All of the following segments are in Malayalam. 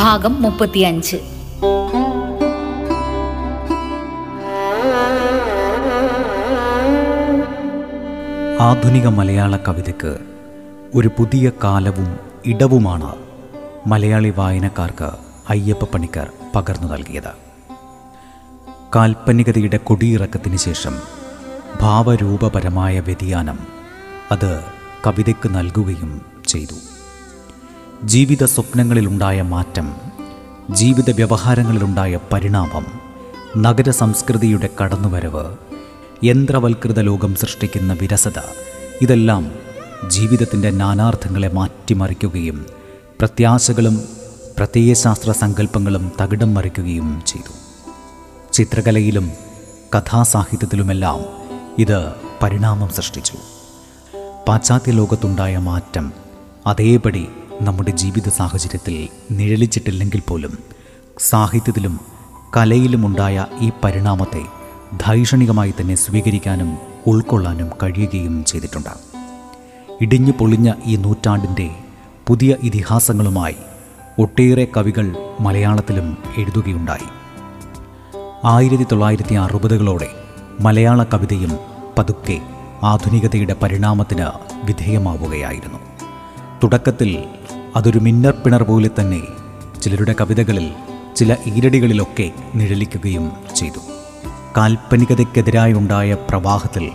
ഭാഗം മുപ്പത്തിയഞ്ച്. ആധുനിക മലയാള കവിതയ്ക്ക് ഒരു പുതിയ കാലവും ഇടവുമാണ് മലയാളി വായനക്കാർക്ക് അയ്യപ്പ പണിക്കർ പകർന്നു നൽകിയത്. കാൽപ്പനികതയുടെ കൊടിയിറക്കത്തിന് ശേഷം ഭാവരൂപപരമായ വ്യതിയാനം അത് കവിതയ്ക്ക് നൽകുകയും ചെയ്തു. ജീവിത സ്വപ്നങ്ങളിലുണ്ടായ മാറ്റം ജീവിത വ്യവഹാരങ്ങളിലുണ്ടായ പരിണാമം നഗര സംസ്കൃതിയുടെ കടന്നുവരവ് യന്ത്രവൽകൃത ലോകം സൃഷ്ടിക്കുന്ന വിരസത ഇതെല്ലാം ജീവിതത്തിന്റെ നാനാർത്ഥങ്ങളെ മാറ്റിമറിക്കുകയും പ്രത്യാശകളും പ്രത്യയശാസ്ത്ര സങ്കല്പങ്ങളും തകിടം മറിക്കുകയും ചെയ്തു. ചിത്രകലയിലും കഥാസാഹിത്യത്തിലുമെല്ലാം ഇത് പരിണാമം സൃഷ്ടിച്ചു. പാശ്ചാത്യ ലോകത്തുണ്ടായ മാറ്റം അതേപടി നമ്മുടെ ജീവിത സാഹചര്യത്തിൽ നിഴലിച്ചിട്ടില്ലെങ്കിൽ പോലും സാഹിത്യത്തിലും കലയിലുമുണ്ടായ ഈ പരിണാമത്തെ ധൈഷണികമായി തന്നെ സ്വീകരിക്കാനും ഉൾക്കൊള്ളാനും കഴിയുകയും ചെയ്തിട്ടുണ്ട്. ഇടിഞ്ഞു പൊളിഞ്ഞ ഈ നൂറ്റാണ്ടിന്റെ പുതിയ ഇതിഹാസങ്ങളുമായി ഒട്ടേറെ കവികൾ മലയാളത്തിലും എഴുതുകയുണ്ടായി. ആയിരത്തി തൊള്ളായിരത്തി അറുപതുകളോടെ മലയാള കവിതയും പതുക്കെ ആധുനികതയുടെ പരിണാമത്തിന് വിധേയമാവുകയായിരുന്നു. തുടക്കത്തിൽ അതൊരു മിന്നർപ്പിണർ പോലെ തന്നെ ചിലരുടെ കവിതകളിൽ ചില ഈരടികളിലൊക്കെ നിഴലിക്കുകയും ചെയ്തു. കാൽപ്പനികതയ്ക്കെതിരായുണ്ടായ പ്രവാഹത്തിൽ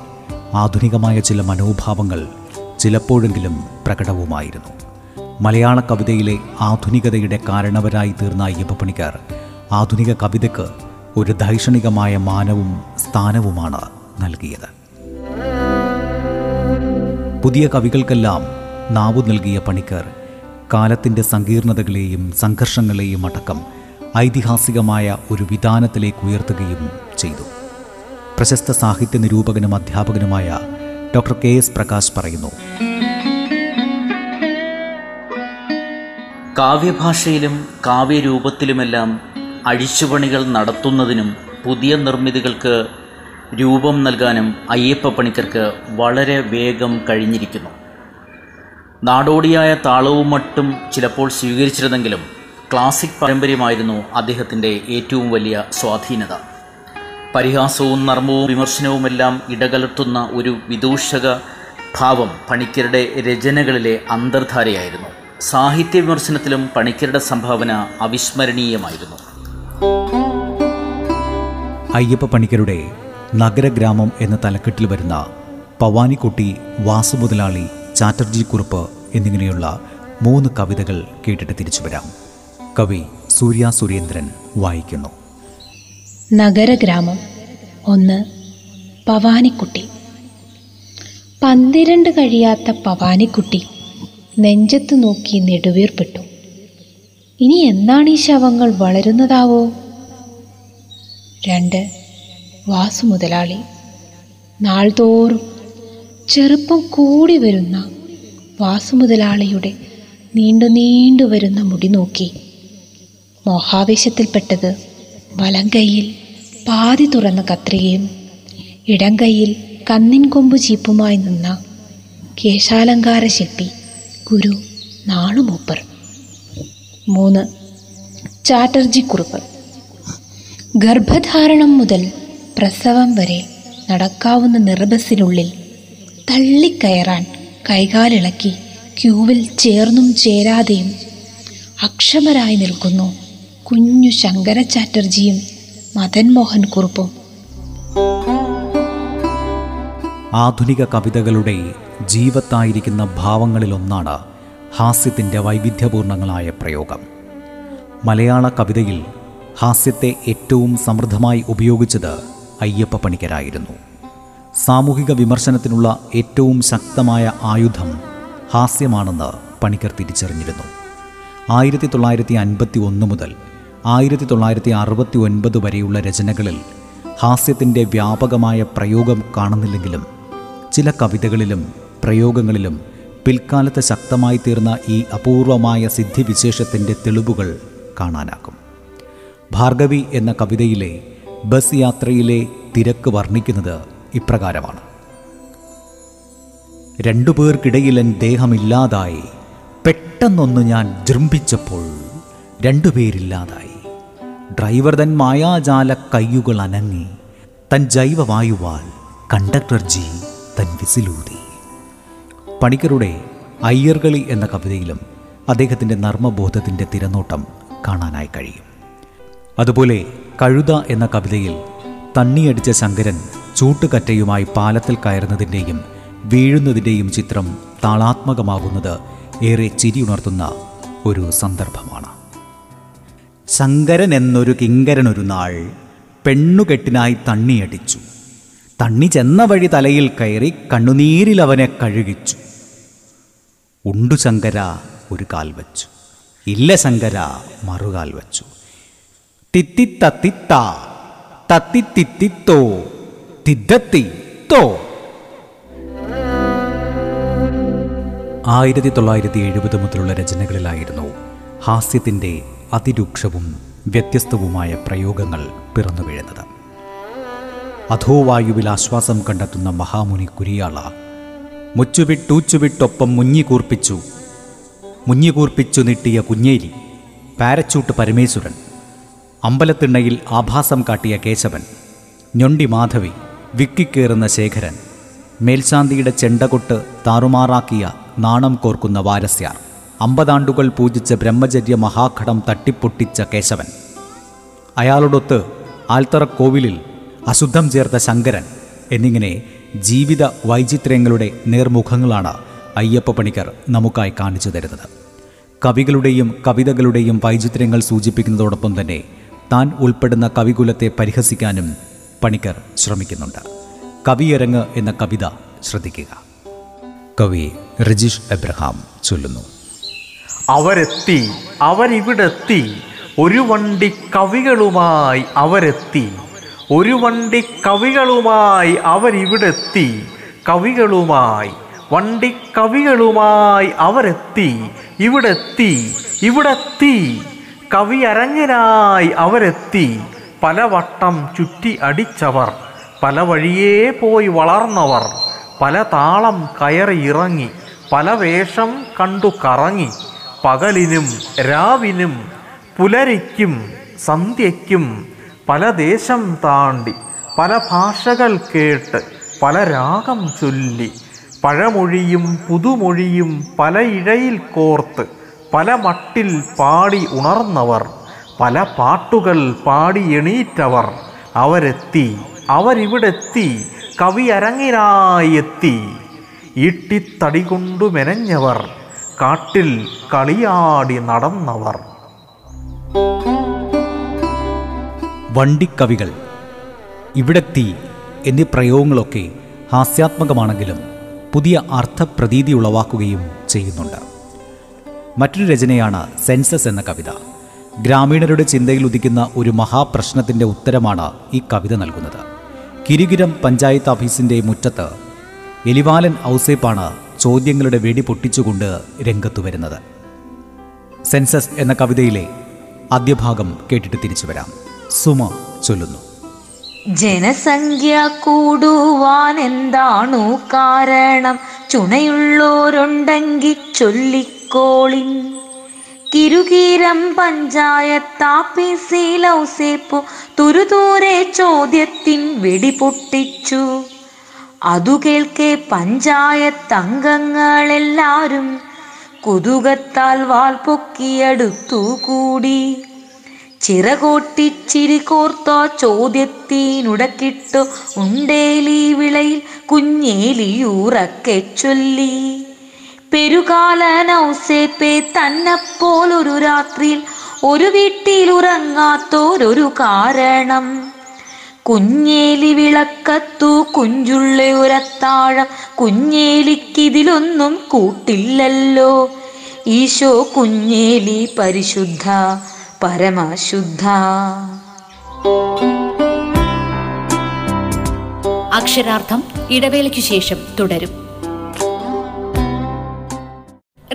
ആധുനികമായ ചില മനോഭാവങ്ങൾ ചിലപ്പോഴെങ്കിലും പ്രകടവുമായിരുന്നു. മലയാള കവിതയിലെ ആധുനികതയുടെ കാരണവരായി തീർന്ന അയ്യപ്പപ്പണിക്കാർ ആധുനിക കവിതയ്ക്ക് ഒരു ധൈഷണികമായ മാനവും സ്ഥാനവുമാണ് നൽകിയത്. പുതിയ കവികൾക്കെല്ലാം നാവു നൽകിയ പണിക്കർ കാലത്തിന്റെ സങ്കീർണതകളെയും സംഘർഷങ്ങളെയും അടക്കം ഐതിഹാസികമായ ഒരു വിധാനത്തിലേക്ക് ഉയർത്തുകയും ചെയ്തു. പ്രശസ്ത സാഹിത്യ നിരൂപകനും അധ്യാപകനുമായ ഡോക്ടർ കെ എസ് പ്രകാശ് പറയുന്നു. കാവ്യഭാഷയിലും കാവ്യരൂപത്തിലുമെല്ലാം അഴിച്ചുപണികൾ നടത്തുന്നതിനും പുതിയ നിർമ്മിതികൾക്ക് രൂപം നൽകാനും അയ്യപ്പ പണിക്കർക്ക് വളരെ വേഗം കഴിഞ്ഞിരിക്കുന്നു. നാടോടിയായ താളവും മട്ടും ചിലപ്പോൾ സ്വീകരിച്ചിരുന്നെങ്കിലും ക്ലാസിക് പാരമ്പര്യമായിരുന്നു അദ്ദേഹത്തിന്റെ ഏറ്റവും വലിയ സ്വാധീനത. പരിഹാസവും നർമ്മവും വിമർശനവുമെല്ലാം ഇടകലർത്തുന്ന ഒരു വിദൂഷക ഭാവം പണിക്കരുടെ രചനകളിലെ അന്തർധാരയായിരുന്നു. സാഹിത്യ വിമർശനത്തിലും പണിക്കരുടെ സംഭാവന അവിസ്മരണീയമായിരുന്നു. അയ്യപ്പ പണിക്കരുടെ നഗരഗ്രാമം എന്ന തലക്കെട്ടിൽ വരുന്ന പവാനിക്കുട്ടി വാസുമുതലാളി ചാറ്റർജി കുറുപ്പ് എന്നിങ്ങനെയുള്ള മൂന്ന് കവിതകൾ കേട്ടിട്ട് തിരിച്ചു വരാം. കവി സൂര്യ സുരേന്ദ്രൻ വായിക്കുന്നു. നഗരഗ്രാമം ഒന്ന് പവാനിക്കുട്ടി പന്തിരണ്ട് കഴിയാത്ത പവാനിക്കുട്ടി നെഞ്ചത്ത് നോക്കി നെടുവീർപ്പെട്ടു. ഇനി എന്നാണ് ഈ ശവങ്ങൾ വളരുന്നതാവോ? രണ്ട് വാസു മുതലാളി. നാൾതോറും ചെറുപ്പം കൂടി വരുന്ന വാസു മുതലാളിയുടെ നീണ്ടു നീണ്ടു വരുന്ന മുടി നോക്കി. മോഹാവേശത്തിൽപ്പെട്ടത് വലം കൈയിൽ പാതി തുറന്ന കത്രികയും ഇടം കൈയിൽ കന്നിൻ കൊമ്പ് ചീപ്പുമായി നിന്ന കേശാലങ്കാര ശില്പി ഗുരു നാണുമൂപ്പർ മൂന്ന്. ചാറ്റർജി കുറിപ്പ്. ഗർഭധാരണം മുതൽ പ്രസവം വരെ നടക്കാവുന്ന നിറബസിനുള്ളിൽ തള്ളിക്കയറാൻ കൈകാലിളക്കി ക്യൂവിൽ ചേർന്നും ചേരാതെയും അക്ഷമരായി നിൽക്കുന്നു കുഞ്ഞു ശങ്കര ചാറ്റർജിയും മദൻ മോഹൻ കുറുപ്പും. ആധുനിക കവിതകളുടെ ജീവത്തായിരിക്കുന്ന ഭാവങ്ങളിലൊന്നാണ് ഹാസ്യത്തിന്റെ വൈവിധ്യപൂർണങ്ങളായ പ്രയോഗം. മലയാള കവിതയിൽ ഹാസ്യത്തെ ഏറ്റവും സമൃദ്ധമായി ഉപയോഗിച്ചത് അയ്യപ്പ പണിക്കരായിരുന്നു. സാമൂഹിക വിമർശനത്തിനുള്ള ഏറ്റവും ശക്തമായ ആയുധം ഹാസ്യമാണെന്ന് പണിക്കർ തിരിച്ചറിഞ്ഞിരുന്നു. ആയിരത്തി തൊള്ളായിരത്തി അൻപത്തി ഒന്ന് മുതൽ ആയിരത്തി തൊള്ളായിരത്തി അറുപത്തി ഒൻപത് വരെയുള്ള രചനകളിൽ ഹാസ്യത്തിന്റെ വ്യാപകമായ പ്രയോഗം കാണുന്നില്ലെങ്കിലും ചില കവിതകളിലും പ്രയോഗങ്ങളിലും പിൽക്കാലത്ത് ശക്തമായി തീർന്ന ഈ അപൂർവമായ സിദ്ധിവിശേഷത്തിന്റെ തെളിവുകൾ കാണാനാകും. ഭാർഗവി എന്ന കവിതയിലെ ബസ് യാത്രയിലെ തിരക്ക് വർണിക്കുന്നത് ഇപ്രകാരമാണ്. രണ്ടു രണ്ടുപേർക്കിടയിലൻ ദേഹമില്ലാതായി. പെട്ടെന്നൊന്ന് ഞാൻ ജൃംഭിച്ചപ്പോൾ രണ്ടുപേരില്ലാതായി. ഡ്രൈവർ തൻ മായാജാല കയ്യുകൾ അനങ്ങി. തൻ ജൈവവായുവാൽ കണ്ടക്ടർ ജി തൻ വിസിലൂതി. പണിക്കരുടെ അയ്യർകളി എന്ന കവിതയിലും അദ്ദേഹത്തിന്റെ നർമ്മബോധത്തിന്റെ തിരനോട്ടം കാണാനായി കഴിയും. അതുപോലെ കഴുത എന്ന കവിതയിൽ തണ്ണിയടിച്ച ശങ്കരൻ ചൂട്ടുകറ്റയുമായി പാലത്തിൽ കയറുന്നതിന്റെയും വീഴുന്നതിന്റെയും ചിത്രം താളാത്മകമാകുന്നത് ഏറെ ചിരിയുണർത്തുന്ന ഒരു സന്ദർഭമാണ്. ശങ്കരൻ എന്നൊരു കിങ്കരനൊരു നാൾ പെണ്ണുകെട്ടിനായി തണ്ണിയടിച്ചു. തണ്ണി ചെന്ന വഴി തലയിൽ കയറി കണ്ണുനീരിൽ അവനെ കഴുകിച്ചു. ഉണ്ടു ശങ്കര ഒരു കാൽ വച്ചു. ഇല്ല ശങ്കര മറുകാൽ വച്ചു. തിത്തിത്തത്തിത്ത തത്തിത്തിത്തിത്തോ തിദ്ദത്തി തോ. ആയിരത്തി തൊള്ളായിരത്തി എഴുപത് മുതലുള്ള രചനകളിലായിരുന്നു ഹാസ്യത്തിന്റെ അതിരൂക്ഷവും വ്യത്യസ്തവുമായ പ്രയോഗങ്ങൾ പിറന്നു വീഴുന്നത്. അധോവായുവിൽ ആശ്വാസം കണ്ടെത്തുന്ന മഹാമുനി കുരിയാള മുച്ചുവിട്ടൂച്ചുവിട്ടൊപ്പം മുഞ്ഞികൂർപ്പിച്ചു മുഞ്ഞികൂർപ്പിച്ചു നീട്ടിയ കുഞ്ഞേരി പാരച്ചൂട്ട് പരമേശ്വരൻ അമ്പലത്തിണ്ണയിൽ ആഭാസം കാട്ടിയ കേശവൻ ഞൊണ്ടി മാധവി വിക്കിക്കേറുന്ന ശേഖരൻ മേൽശാന്തിയുടെ ചെണ്ടകൊട്ട് താറുമാറാക്കിയ നാണം കോർക്കുന്ന വാരസ്യാർ അമ്പതാണ്ടുകൾ പൂജിച്ച ബ്രഹ്മചര്യ മഹാഘടം തട്ടിപ്പൊട്ടിച്ച കേശവൻ. അയാളോടൊത്ത് ആൽത്തറക്കോവിലിൽ അശുദ്ധം ചേർത്ത ശങ്കരൻ എന്നിങ്ങനെ ജീവിത വൈചിത്ര്യങ്ങളുടെ നേർമുഖങ്ങളാണ് അയ്യപ്പ പണിക്കർ നമുക്കായി കാണിച്ചു തരുന്നത്. കവികളുടെയും കവിതകളുടെയും വൈചിത്ര്യങ്ങൾ സൂചിപ്പിക്കുന്നതോടൊപ്പം തന്നെ താൻ ഉൾപ്പെടുന്ന കവികുലത്തെ പരിഹസിക്കാനും പണിക്കർ ശ്രമിക്കുന്നുണ്ട്. കവിയരങ്ങ് എന്ന കവിത ശ്രദ്ധിക്കുക. കവി രജീഷ് എബ്രഹാം ചൊല്ലുന്നു. അവരെത്തി അവരിവിടെത്തി ഒരു വണ്ടി കവികളുമായി അവരെത്തി. ഒരു വണ്ടി കവികളുമായി അവരിവിടെത്തി കവികളുമായി വണ്ടി കവികളുമായി അവരെത്തി. ഇവിടെത്തി ഇവിടെത്തി കവിയരങ്ങിനായി അവരെത്തി. പലവട്ടം ചുറ്റി അടിച്ചവർ പല വഴിയേ പോയി വളർന്നവർ പല താളം കയറി ഇറങ്ങി പല വേഷം കണ്ടു കറങ്ങി പകലിനും രാവിനും പുലരിക്കും സന്ധ്യയ്ക്കും പല ദേശം താണ്ടി പല ഭാഷകൾ കേട്ട് പല രാഗം ചൊല്ലി പഴമൊഴിയും പുതുമൊഴിയും പല ഇഴയിൽ കോർത്ത് പല മട്ടിൽ പാടി ഉണർന്നവർ. പല പാട്ടുകൾ പാടി എണീറ്റവർ അവരെത്തി അവരിവിടെത്തി കവിയരങ്ങിനായി എത്തി. ഈട്ടിത്തടി കൊണ്ടു മെനഞ്ഞവർ കാട്ടിൽ കളിയാടി നടന്നവർ. വണ്ടിക്കവികൾ ഇവിടെത്തി എന്നീ പ്രയോഗങ്ങളൊക്കെ ഹാസ്യാത്മകമാണെങ്കിലും പുതിയ അർത്ഥപ്രതീതി ഉളവാക്കുകയും ചെയ്യുന്നുണ്ട്. മറ്റൊരു രചനയാണ് സെൻസസ് എന്ന കവിത. ഗ്രാമീണരുടെ ചിന്തയിൽ ഉദിക്കുന്ന ഒരു മഹാപ്രശ്നത്തിന്റെ ഉത്തരമാണ് ഈ കവിത നൽകുന്നത്. കിരികിരം പഞ്ചായത്ത് ഓഫീസിന്റെ മുറ്റത്ത് എലിവാലൻ ഔസേപ്പാണ് ചോദ്യങ്ങളുടെ വെടി പൊട്ടിച്ചുകൊണ്ട് രംഗത്തു വരുന്നത്. സെൻസസ് എന്ന കവിതയിലെ ആദ്യഭാഗം കേട്ടിട്ട് തിരിച്ചു വരാം. സുമ ചൊല്ലുന്നു. ജനസംഖ്യ കൂടുവാൻ എന്താണു കാരണം? ചുണയുള്ളോരുണ്ടെങ്കിൽ ചൊല്ലിക്കോളിൻ. കിരുകീരം പഞ്ചായത്താപ്പീസിൽ ഔസേപ്പു തുരുതൂരെ ചോദ്യത്തിൻ വെടിപൊട്ടിച്ചു. അതു കേൾക്കെ പഞ്ചായത്ത് അംഗങ്ങളെല്ലാരും കുതുകത്താൽ വാൽ പൊക്കിയടുത്തു കൂടി. ചിറകോട്ടിച്ചിരി കോർത്തോ ചോദ്യത്തിനുടക്കിട്ടു ഉണ്ടേലി വിളയിൽ കുഞ്ഞേലിയൂറക്കെ ചൊല്ലി. പെരുകാലനൗസേപ്പെ തന്നെപ്പോലൊരു രാത്രിയിൽ ഒരു വീട്ടിൽ ഉറങ്ങാത്തോരൊരു കാരണം. കുഞ്ഞേലി വിളക്കത്തു കുഞ്ചുള്ള ഒരത്താഴം കുഞ്ഞേലിക്കിതിലൊന്നും കൂട്ടില്ലല്ലോ. ഈശോ കുഞ്ഞേലി പരിശുദ്ധ പരമശുദ്ധ. അക്ഷരാർത്ഥം ഇടവേളയ്ക്കു ശേഷം തുടരും.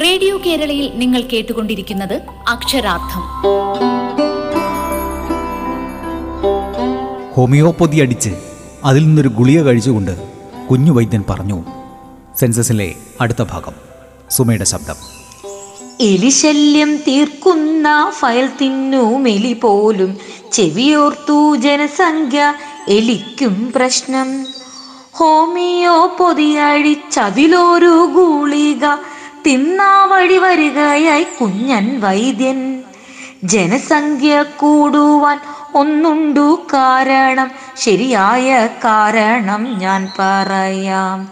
റേഡിയോ കേരളയിൽ നിങ്ങൾ കേട്ടുകൊണ്ടിരിക്കുന്നത് അക്ഷരാർത്ഥം. ഹോമിയോപ്പതി അടിച്ച് അതിൽ നിന്നൊരു ഗുളിക കഴിച്ചുകൊണ്ട് കുഞ്ഞു വൈദ്യൻ പറഞ്ഞു സെൻസസിലെ അടുത്ത ഭാഗം. സുമയുടെ ശബ്ദം. എലിശല്യം തീർക്കുന്ന ഫയൽ തിന്നു എലി പോലും. ചെവിയോർത്തു ജനസംഖ്യ എലിക്കും പ്രശ്നം. ഹോമിയോ പൊതിയഴിച്ചതിലൊരു ഗുളിക തിന്നാ വഴി വരികയായി കുഞ്ഞൻ വൈദ്യൻ. ജനസംഖ്യ കൂടുവാൻ ഒന്നുണ്ടു കാരണം ശരിയായ കാരണം ഞാൻ പറയാം.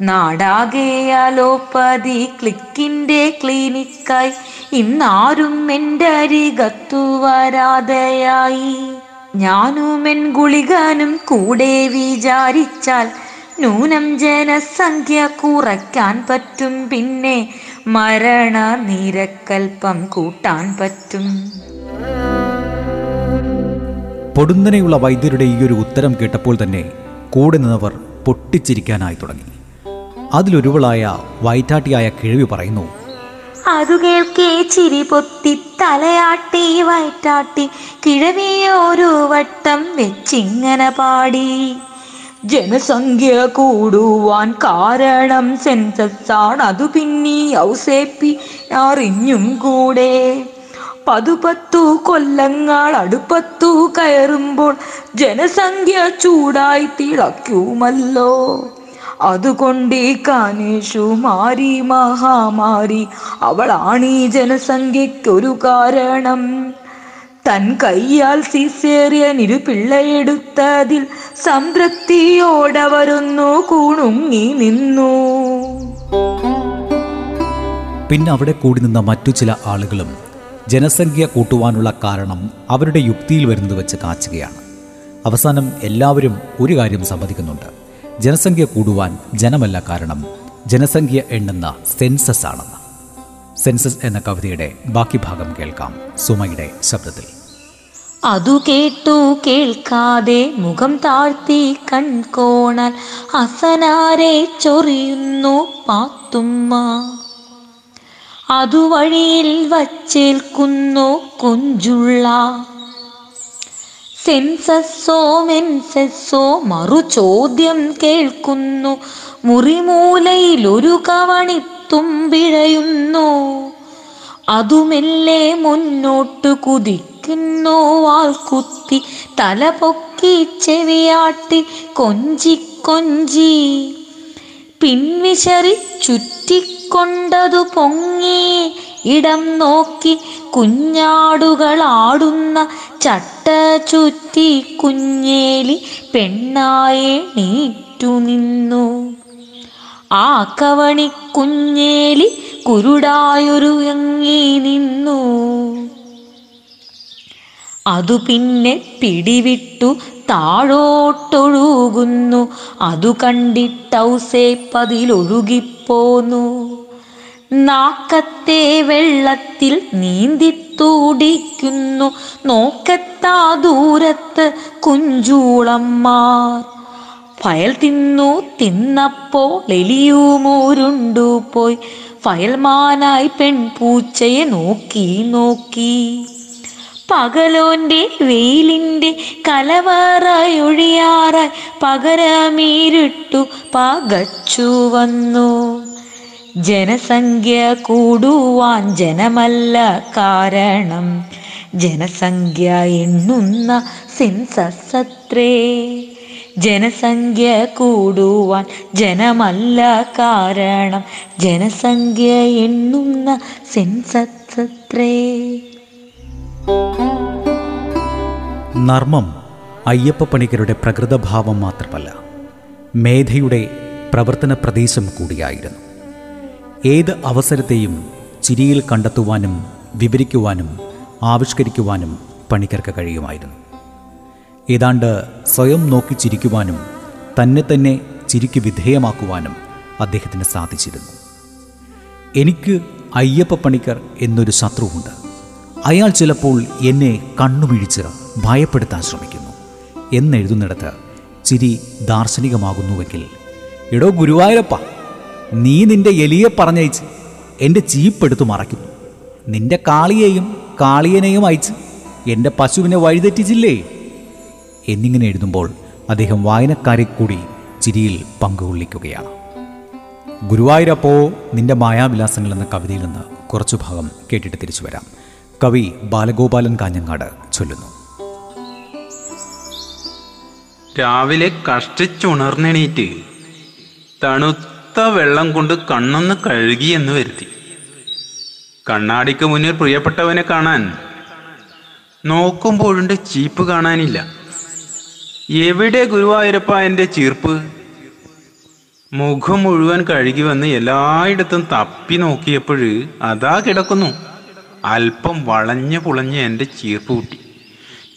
നാടാകെ അലോപ്പതി ക്ലിക്കിന്റെ ക്ലിനിക്കായി ഇന്നാരും എന്റെ അരികത്തു വരാതെയായി. ഞാനും എൻ ഗുളികനും കൂടെ വിചാരിച്ചാൽ നൂനം ജനസംഖ്യ കുറയ്ക്കാൻ പറ്റും പിന്നെ മരണ നിരക്കൽപ്പം കൂട്ടാൻ പറ്റും. പൊടുന്നനെയുള്ള വൈദ്യരുടെ ഈ ഒരു ഉത്തരം കേട്ടപ്പോൾ തന്നെ കൂടെ നിന്നവർ പൊട്ടിച്ചിരിക്കാനായി തുടങ്ങി. അതിലൊരുവളായ വൈറ്റാട്ടിയായ കിഴവി പറയുന്നു അതു കേൾക്കേ ചിരി പൊത്തി തലയാട്ടി വയറ്റാട്ടി കിഴവിയോരു വട്ടം വെച്ചിങ്ങനെ പാടി. ജനസംഖ്യ കൂടുവാൻ കാരണം സെൻസസ് ആണ്. അതു പിന്നി ഔസേപ്പി അറിഞ്ഞും കൂടെ. പതുപത്തു കൊല്ലങ്ങൾ അടുപ്പത്തു കയറുമ്പോൾ ജനസംഖ്യ ചൂടായി തിളയ്ക്കുമല്ലോ. അതുകൊണ്ട് കാനേഷു മാരി മഹാമാരി. അവളാണ് ഈ ജനസംഖ്യയ്ക്കൊരു കാരണം. തൻ കയ്യാൽ സിസേറിയൻ ഇരു പിള്ളയെടുത്തതിൽ സംതൃപ്തിയോടവരൊന്നു കൂണുങ്ങി നിന്നു. പിന്നെ അവിടെ കൂടി നിന്ന മറ്റു ചില ആളുകളും ജനസംഖ്യ കൂട്ടുവാനുള്ള കാരണം അവരുടെ യുക്തിയിൽ വരുന്നത് വെച്ച് കാച്ചുകയാണ്. അവസാനം എല്ലാവരും ഒരു കാര്യം സമ്മതിക്കുന്നുണ്ട്. ജനസംഖ്യ കൂടുവാൻ ജനമല്ല കാരണം ജനസംഖ്യ എണ്ണുന്ന സെൻസസ് ആണെന്ന്. സെൻസസ് എന്ന കവിതയുടെ ബാക്കി ഭാഗം കേൾക്കാം. സുമയുടെ ശബ്ദത്തിൽ. അതു കേട്ടു കേൾക്കാതെ മുഖം താഴ്ത്തി കൺകോണൽ അസനാരെ ചൊറിയുന്നു പാത്തുമ്മ. അതുവഴിയിൽ വച്ചേൽക്കുന്നു കൊഞ്ചുള്ള. സെൻസസ്സോ മെൻസസ്സോ മറു ചോദ്യം കേൾക്കുന്നു. മുറിമൂലയിൽ ഒരു കവണിത്തുമ്പിഴയുന്നു അതുമെല്ലെ മുന്നോട്ടു കുതിക്കുന്നു വാൾക്കുത്തി തല പൊക്കി ചെവിയാട്ടി കൊഞ്ചി കൊഞ്ചി. പിൻവിശറി ചുറ്റിക്കൊണ്ടതു പൊങ്ങി ഇടം നോക്കി കുഞ്ഞാടുകളാടുന്ന ചട്ട ചുറ്റി കുഞ്ഞേലി പെണ്ണായെ നീറ്റു നിന്നു ആ കവണി കുഞ്ഞേലി കുരുടായൊരു എങ്ങി നിന്നു. അതു പിന്നെ പിടിവിട്ടു താഴോട്ടൊഴുകുന്നു. അതു കണ്ടിട്ടൗസേ പതിലൊഴുകിപ്പോന്നു. നാക്കത്തെ വെള്ളത്തിൽ നീന്തി തൂടിക്കുന്നു നോക്കത്താ ദൂരത്ത് കുഞ്ചൂളന്മാർ. ഫയൽ തിന്നു തിന്നപ്പോൾ എലിയുമൂരുണ്ടു പോയി. ഫയൽമാനായി പെൺപൂച്ചയെ നോക്കി നോക്കി. പകലോന്റെ വെയിലിന്റെ ഒഴിയാറായി പകരമീരിട്ടു പകച്ചു വന്നു. ജനസംഖ്യ കൂടുവാൻ ജനമല്ല കാരണം. ജനസംഖ്യ എണ്ണുന്ന സെൻസസത്രേ ജനസംഖ്യ കൂടുവാൻ ജനമല്ല കാരണം. ജനസംഖ്യ എണ്ണുന്ന സെൻസത്രേ നർമ്മം അയ്യപ്പ പണിക്കരുടെ പ്രകൃതഭാവം മാത്രമല്ല മേധയുടെ പ്രവർത്തന പ്രദേശം കൂടിയായിരുന്നു. ഏത് അവസരത്തെയും ചിരിയിൽ കണ്ടെത്തുവാനും വിവരിക്കുവാനും ആവിഷ്കരിക്കുവാനും പണിക്കർക്ക് കഴിയുമായിരുന്നു. ഏതാണ്ട് സ്വയം നോക്കി ചിരിക്കുവാനും തന്നെ തന്നെ ചിരിക്ക് വിധേയമാക്കുവാനും അദ്ദേഹത്തിന് സാധിച്ചിരുന്നു. എനിക്ക് അയ്യപ്പ പണിക്കർ എന്നൊരു ശത്രുവുണ്ട്. അയാൾ ചിലപ്പോൾ എന്നെ കണ്ണുമിഴിച്ച് ഭയപ്പെടുത്താൻ ശ്രമിക്കുന്നു. എന്നെഴുതുന്നിടത്ത് ചിരി ദാർശനികമാകുന്നുവെങ്കിൽ എടോ ഗുരുവായൂരപ്പ നീ നിന്റെ എലിയെ പറഞ്ഞയച്ച് എന്റെ ചീപ്പെടുത്തു മറയ്ക്കുന്നു. നിന്റെ കാളിയെയും കാളിയനെയും അയച്ച് എന്റെ പശുവിനെ വഴിതെറ്റിച്ചില്ലേ? എന്നിങ്ങനെ എഴുതുമ്പോൾ അദ്ദേഹം വായനക്കാരെ കൂടി ചിരിയിൽ പങ്കുകൊള്ളിക്കുകയാണ്. ഗുരുവായൂരപ്പോ നിന്റെ മായാവിലാസങ്ങൾ എന്ന കവിതയിൽ നിന്ന് കുറച്ചു ഭാഗം കേട്ടിട്ട് തിരിച്ചു വരാം. കവി ബാലഗോപാലൻ കാഞ്ഞങ്ങാട് ചൊല്ലുന്നു. രാവിലെ കഷ്ടിച്ചുണർന്നെണീറ്റ് തണുത്ത വെള്ളം കൊണ്ട് കണ്ണൊന്ന് കഴുകി എന്ന് വരുത്തി. കണ്ണാടിക്ക് മുന്നിൽ പ്രിയപ്പെട്ടവനെ കാണാൻ നോക്കുമ്പോഴുണ്ട് ചീപ്പ് കാണാനില്ല. എവിടെ ഗുരുവായൂരപ്പ എന്റെ ചീർപ്പ്? മുഖം മുഴുവൻ കഴുകി വന്ന് എല്ലായിടത്തും തപ്പി നോക്കിയപ്പോൾ അതാ കിടക്കുന്നു. അല്പം വളഞ്ഞു പുളഞ്ഞ് എന്റെ ചീർപ്പ് കൂട്ടി.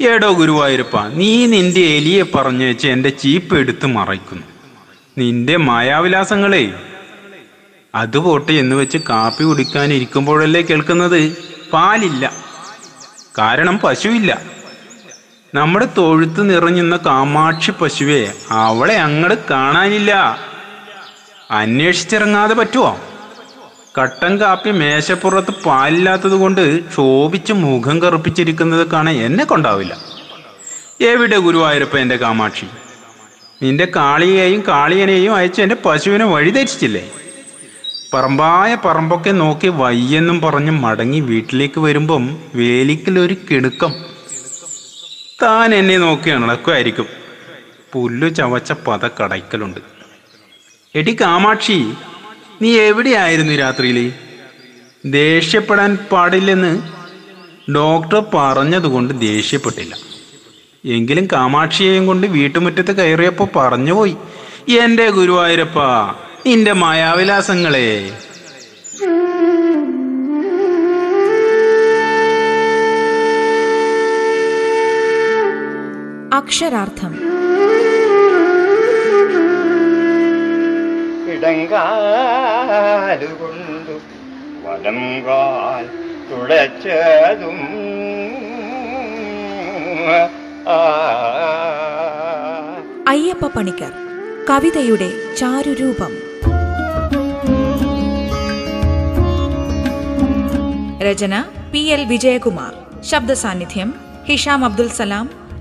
ഏടോ ഗുരുവായൂരപ്പ നീ നിന്റെ എലിയെ പറഞ്ഞു വെച്ച് എന്റെ ചീപ്പ് എടുത്ത് മറയ്ക്കുന്നു. നിന്റെ മായാവിലാസങ്ങളെ. അത് പോട്ടെ എന്ന് വെച്ച് കാപ്പി കുടിക്കാനിരിക്കുമ്പോഴല്ലേ കേൾക്കുന്നത്? പാലില്ല. കാരണം പശുവില്ല. നമ്മുടെ തൊഴുത്ത് നിറഞ്ഞുന്ന കാമാക്ഷി പശുവെ അവളെ അങ്ങട് കാണാനില്ല. അന്വേഷിച്ചിറങ്ങാതെ പറ്റുമോ കട്ടൻ കാപ്പി മേശപ്പുറത്ത് പാലില്ലാത്തത് കൊണ്ട് ക്ഷോഭിച്ച് മുഖം കറുപ്പിച്ചിരിക്കുന്നത് കാണാൻ എന്നെ കൊണ്ടാവില്ല. എവിടെ ഗുരുവായൂരപ്പ എന്റെ കാമാക്ഷി? നിന്റെ കാളിയെയും കാളിയനെയും അയച്ച് എന്റെ പശുവിനെ വഴിതെറ്റിച്ചില്ലേ? പറമ്പായ പറമ്പൊക്കെ നോക്കി വയ്യെന്നും പറഞ്ഞ് മടങ്ങി വീട്ടിലേക്ക് വരുമ്പം വേലിക്കലൊരു കിണുക്കം താൻ എന്നെ നോക്കി നടക്കുമായിരിക്കും. പുല്ലു ചവച്ച പത കടയ്ക്കലുണ്ട് എടി കാമാക്ഷി നീ എവിടെയായിരുന്നു രാത്രിയിൽ ദേഷ്യപ്പെടാൻ പാടില്ലെന്ന് ഡോക്ടർ പറഞ്ഞതുകൊണ്ട് ദേഷ്യപ്പെട്ടില്ല. എങ്കിലും കാമാക്ഷിയെയും കൊണ്ട് വീട്ടുമുറ്റത്ത് കയറിയപ്പോൾ പറഞ്ഞുപോയി. എന്റെ ഗുരുവായൂരപ്പ നിന്റെ മായാവിലാസങ്ങളെ അക്ഷരാർത്ഥം. ഇടങ്കാലുകൊണ്ടു വലം കാൽ തുളച്ചതും. അയ്യപ്പ പണിക്കർ കവിതയുടെ ചാരുരൂപം. രചന പി എൽ വിജയകുമാർ. ശബ്ദസാന്നിധ്യം ഹിഷാം അബ്ദുൽ സലാം